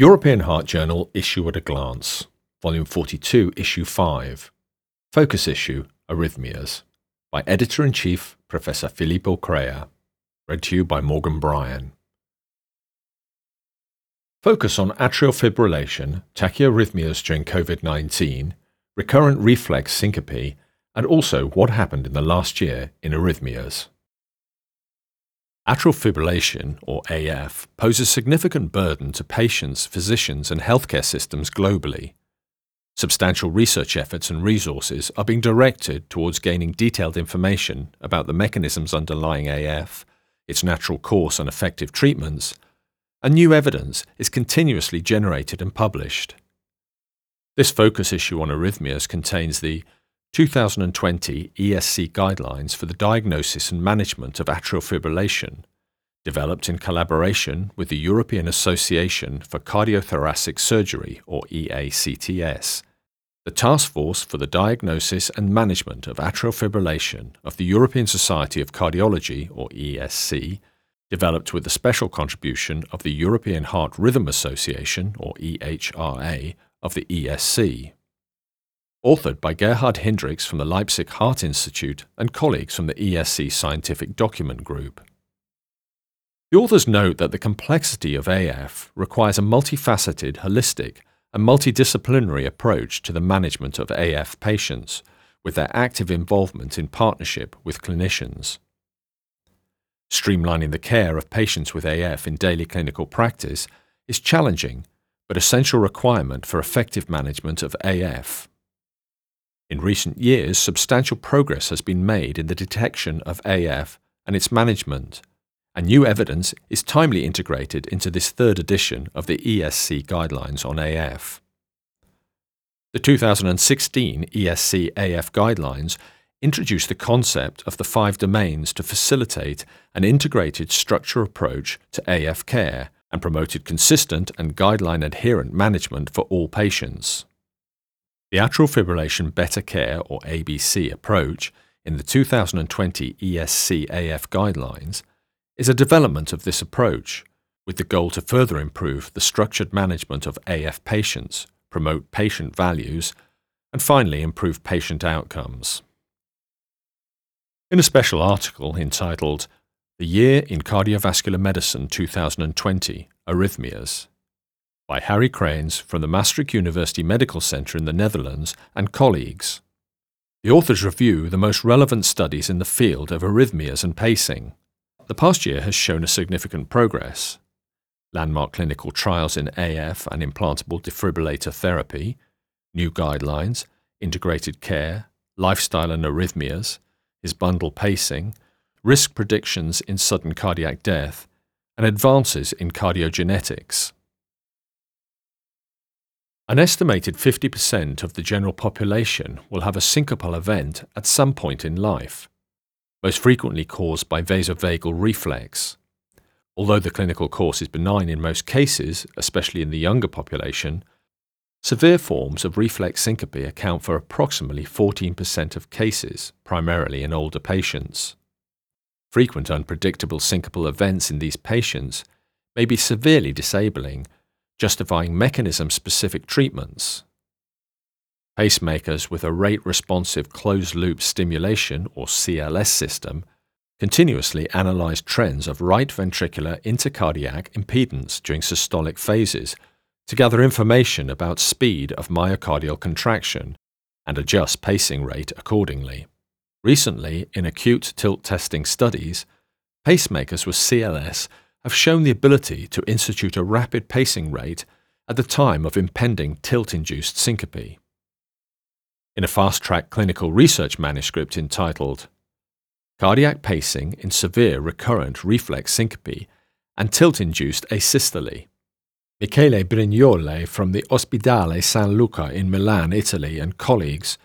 European Heart Journal Issue at a Glance, Volume 42, Issue 5. Focus Issue Arrhythmias by Editor in Chief Professor Filippo Crea. Read to you by Morgan Bryan. Focus on atrial fibrillation, tachyarrhythmias during COVID 19, recurrent reflex syncope, and also what happened in the last year in arrhythmias. Atrial fibrillation, or AF, poses significant burden to patients, physicians, and healthcare systems globally. Substantial research efforts and resources are being directed towards gaining detailed information about the mechanisms underlying AF, its natural course and effective treatments, and new evidence is continuously generated and published. This focus issue on arrhythmias contains the 2020 ESC Guidelines for the Diagnosis and Management of Atrial Fibrillation, developed in collaboration with the European Association for Cardiothoracic Surgery, or EACTS, the Task Force for the Diagnosis and Management of Atrial Fibrillation of the European Society of Cardiology, or ESC, developed with the special contribution of the European Heart Rhythm Association, or EHRA, of the ESC authored by Gerhard Hindricks from the Leipzig Heart Institute and colleagues from the ESC Scientific Document Group. The authors note that the complexity of AF requires a multifaceted, holistic, and multidisciplinary approach to the management of AF patients, with their active involvement in partnership with clinicians. Streamlining the care of patients with AF in daily clinical practice is challenging but essential requirement for effective management of AF. In recent years, substantial progress has been made in the detection of AF and its management, and new evidence is timely integrated into this third edition of the ESC Guidelines on AF. The 2016 ESC AF Guidelines introduced the concept of the five domains to facilitate an integrated structure approach to AF care and promoted consistent and guideline adherent management for all patients. The Atrial Fibrillation Better Care or ABC approach in the 2020 ESC AF guidelines is a development of this approach with the goal to further improve the structured management of AF patients, promote patient values, and finally improve patient outcomes. In a special article entitled The Year in Cardiovascular Medicine 2020 Arrhythmias by Harry Crijns from the Maastricht University Medical Center in the Netherlands and colleagues. The authors review the most relevant studies in the field of arrhythmias and pacing. The past year has shown a significant progress. Landmark clinical trials in AF and implantable defibrillator therapy, new guidelines, integrated care, lifestyle and arrhythmias, his bundle pacing, risk predictions in sudden cardiac death, and advances in cardiogenetics. An estimated 50% of the general population will have a syncopal event at some point in life, most frequently caused by vasovagal reflex. Although the clinical course is benign in most cases, especially in the younger population, severe forms of reflex syncope account for approximately 14% of cases, primarily in older patients. Frequent unpredictable syncopal events in these patients may be severely disabling justifying mechanism specific treatments. Pacemakers with a rate responsive closed loop stimulation or CLS system continuously analyze trends of right ventricular intracardiac impedance during systolic phases to gather information about speed of myocardial contraction and adjust pacing rate accordingly. Recently, in acute tilt testing studies, pacemakers with CLS have shown the ability to institute a rapid pacing rate at the time of impending tilt induced syncope. In a fast track clinical research manuscript entitled Cardiac Pacing in Severe Recurrent Reflex Syncope and Tilt Induced Asystole, Michele Brignole from the Ospedale San Luca in Milan, Italy, and colleagues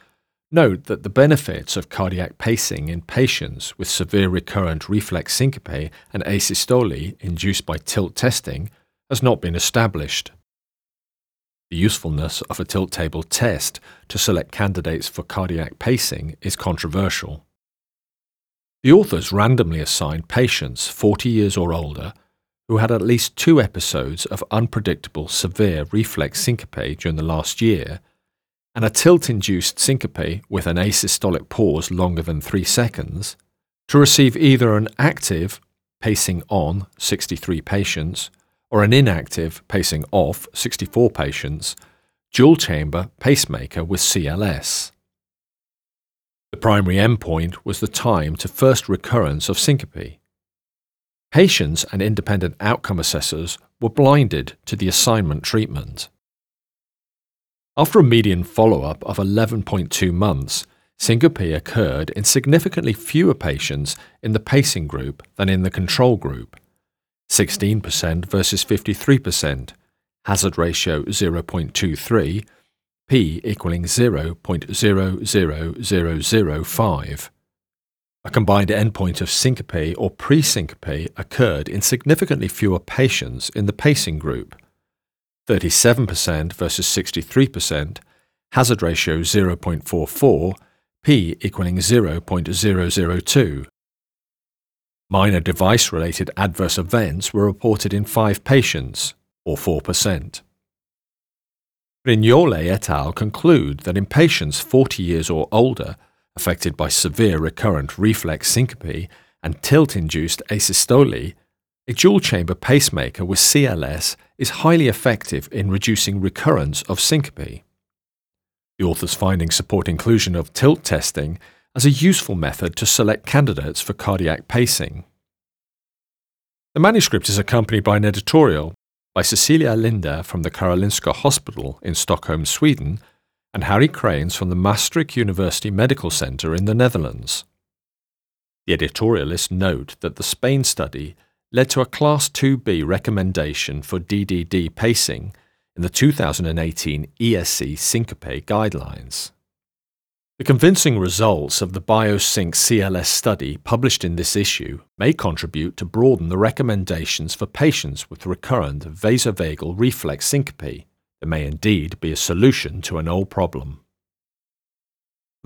Note that the benefits of cardiac pacing in patients with severe recurrent reflex syncope and asystole induced by tilt testing has not been established. The usefulness of a tilt table test to select candidates for cardiac pacing is controversial. The authors randomly assigned patients 40 years or older who had at least two episodes of unpredictable severe reflex syncope during the last year, and a tilt induced syncope with an asystolic pause longer than three seconds, to receive either an active pacing on 63 patients or an inactive pacing off 64 patients dual chamber pacemaker with CLS. The primary endpoint was the time to first recurrence of syncope. Patients and independent outcome assessors were blinded to the assignment treatment. After a median follow up of 11.2 months, syncope occurred in significantly fewer patients in the pacing group than in the control group. 16% versus 53%, hazard ratio 0.23, p equaling 0.00005. A combined endpoint of syncope or pre-syncope occurred in significantly fewer patients in the pacing group, 37% versus 63%, hazard ratio 0.44, p equaling 0.002. Minor device related adverse events were reported in 5 patients, or 4%. Brignole et al. conclude that in patients 40 years or older, affected by severe recurrent reflex syncope and tilt induced asystole, a dual chamber pacemaker with CLS is highly effective in reducing recurrence of syncope. The author's findings support inclusion of tilt testing as a useful method to select candidates for cardiac pacing. The manuscript is accompanied by an editorial by Cecilia Linde from the Karolinska Hospital in Stockholm, Sweden, and Harry Crijns from the Maastricht University Medical Center in the Netherlands. The editorialists note that the Spain study led to a Class 2B recommendation for DDD pacing in the 2018 ESC syncope guidelines. The convincing results of the BioSync CLS study published in this issue may contribute to broaden the recommendations for patients with recurrent vasovagal reflex syncope there may indeed be a solution to an old problem.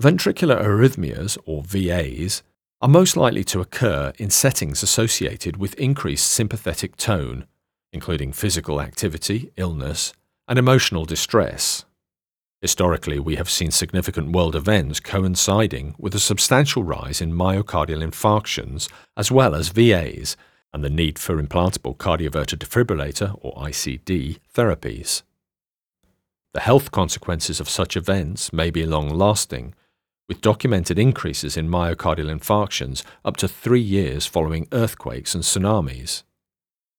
Ventricular arrhythmias, or VAs, are most likely to occur in settings associated with increased sympathetic tone, including physical activity, illness, and emotional distress. Historically, we have seen significant world events coinciding with a substantial rise in myocardial infarctions as well as VAs and the need for implantable cardioverter defibrillator or ICD therapies. The health consequences of such events may be long lasting, with documented increases in myocardial infarctions up to three years following earthquakes and tsunamis.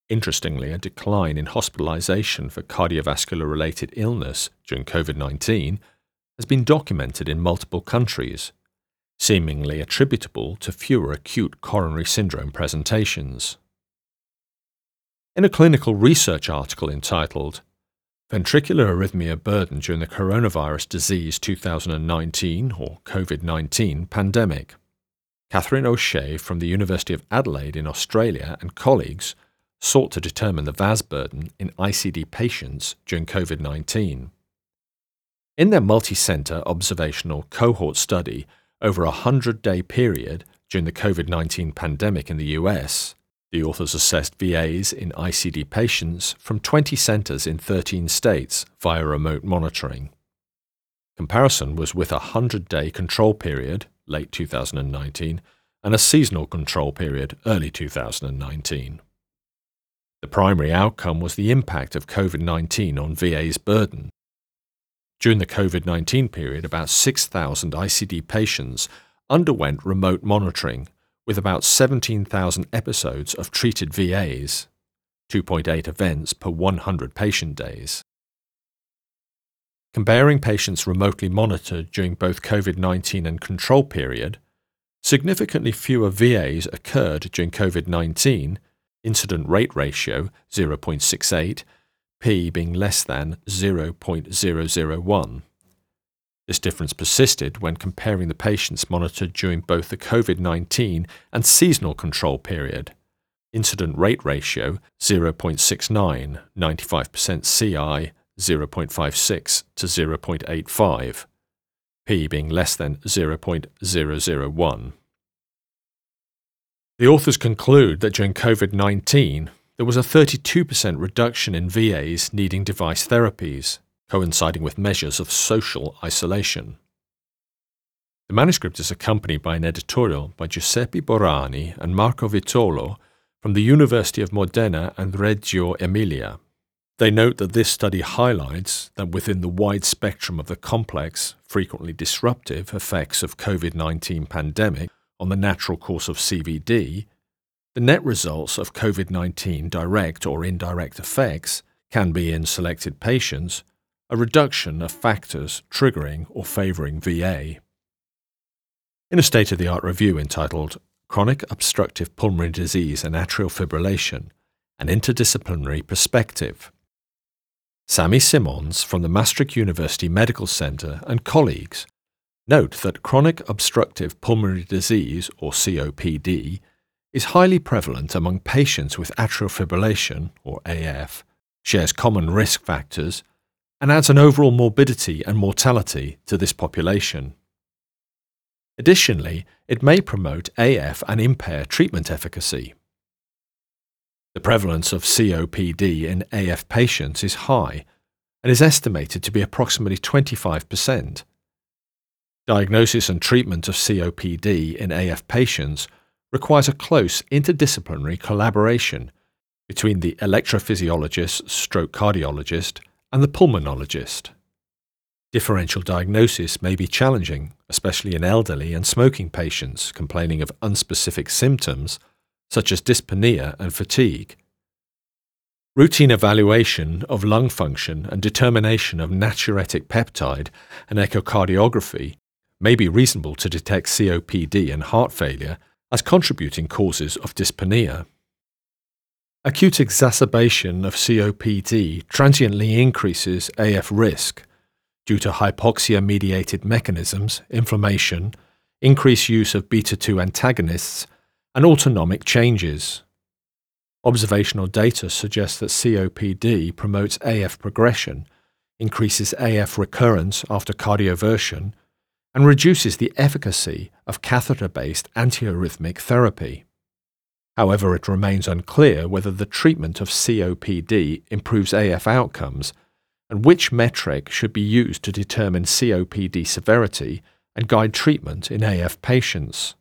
Interestingly, a decline in hospitalization for cardiovascular related illness during COVID 19 has been documented in multiple countries, seemingly attributable to fewer acute coronary syndrome presentations. In a clinical research article entitled Ventricular arrhythmia burden during the coronavirus disease 2019 or COVID 19 pandemic. Catherine O'Shea from the University of Adelaide in Australia and colleagues sought to determine the VAS burden in ICD patients during COVID 19. In their multi center observational cohort study over a 100 day period during the COVID 19 pandemic in the US, the authors assessed VAs in ICD patients from 20 centers in 13 states via remote monitoring. Comparison was with a 100 day control period, late 2019, and a seasonal control period, early 2019. The primary outcome was the impact of COVID 19 on VA's burden. During the COVID 19 period, about 6,000 ICD patients underwent remote monitoring with about 17,000 episodes of treated VAs, 2.8 events per 100 patient days. Comparing patients remotely monitored during both COVID 19 and control period, significantly fewer VAs occurred during COVID 19, incident rate ratio 0.68, p being less than 0.001. This difference persisted when comparing the patients monitored during both the COVID 19 and seasonal control period. Incident rate ratio 0.69, 95% CI 0.56 to 0.85, p being less than 0.001. The authors conclude that during COVID 19, there was a 32% reduction in VAs needing device therapies, coinciding with measures of social isolation. The manuscript is accompanied by an editorial by Giuseppe Boriani and Marco Vitolo from the University of Modena and Reggio Emilia. They note that this study highlights that within the wide spectrum of the complex, frequently disruptive effects of COVID-19 pandemic on the natural course of CVD, the net results of COVID-19 direct or indirect effects can be in selected patients a reduction of factors triggering or favoring VA. In a state of the art review entitled Chronic Obstructive Pulmonary Disease and Atrial Fibrillation An Interdisciplinary Perspective, Sami Simons from the Maastricht University Medical Center and colleagues note that chronic obstructive pulmonary disease, or COPD, is highly prevalent among patients with atrial fibrillation, or AF, shares common risk factors, and adds an overall morbidity and mortality to this population. Additionally, it may promote AF and impair treatment efficacy. The prevalence of COPD in AF patients is high and is estimated to be approximately 25%. Diagnosis and treatment of COPD in AF patients requires a close interdisciplinary collaboration between the electrophysiologist, stroke cardiologist, and the pulmonologist. Differential diagnosis may be challenging, especially in elderly and smoking patients complaining of unspecific symptoms such as dyspnea and fatigue. Routine evaluation of lung function and determination of natriuretic peptide and echocardiography may be reasonable to detect COPD and heart failure as contributing causes of dyspnea. Acute exacerbation of COPD transiently increases AF risk due to hypoxia mediated mechanisms, inflammation, increased use of beta 2 antagonists, and autonomic changes. Observational data suggests that COPD promotes AF progression, increases AF recurrence after cardioversion, and reduces the efficacy of catheter based antiarrhythmic therapy. However, it remains unclear whether the treatment of COPD improves AF outcomes and which metric should be used to determine COPD severity and guide treatment in AF patients.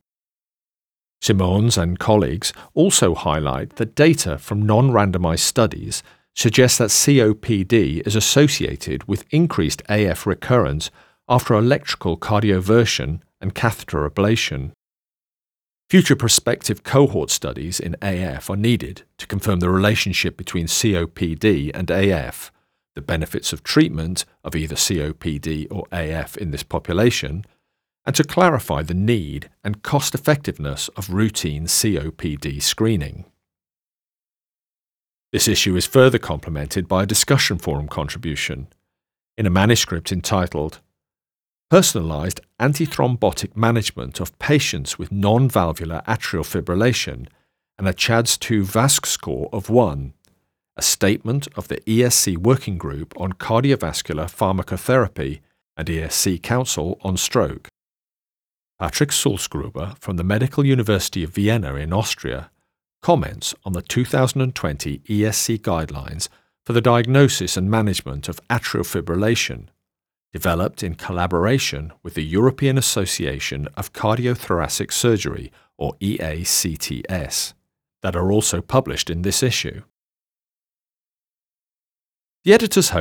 Simons and colleagues also highlight that data from non randomized studies suggests that COPD is associated with increased AF recurrence after electrical cardioversion and catheter ablation. Future prospective cohort studies in AF are needed to confirm the relationship between COPD and AF, the benefits of treatment of either COPD or AF in this population, and to clarify the need and cost effectiveness of routine COPD screening. This issue is further complemented by a discussion forum contribution in a manuscript entitled Personalized Antithrombotic Management of Patients with Non-Valvular Atrial Fibrillation and a CHA2DS2-VASc score of 1, a statement of the ESC Working Group on Cardiovascular Pharmacotherapy and ESC Council on Stroke. Patrick Sulzgruber from the Medical University of Vienna in Austria comments on the 2020 ESC guidelines for the diagnosis and management of atrial fibrillation, developed in collaboration with the European Association of Cardiothoracic Surgery, or EACTS, that are also published in this issue. The editor's hope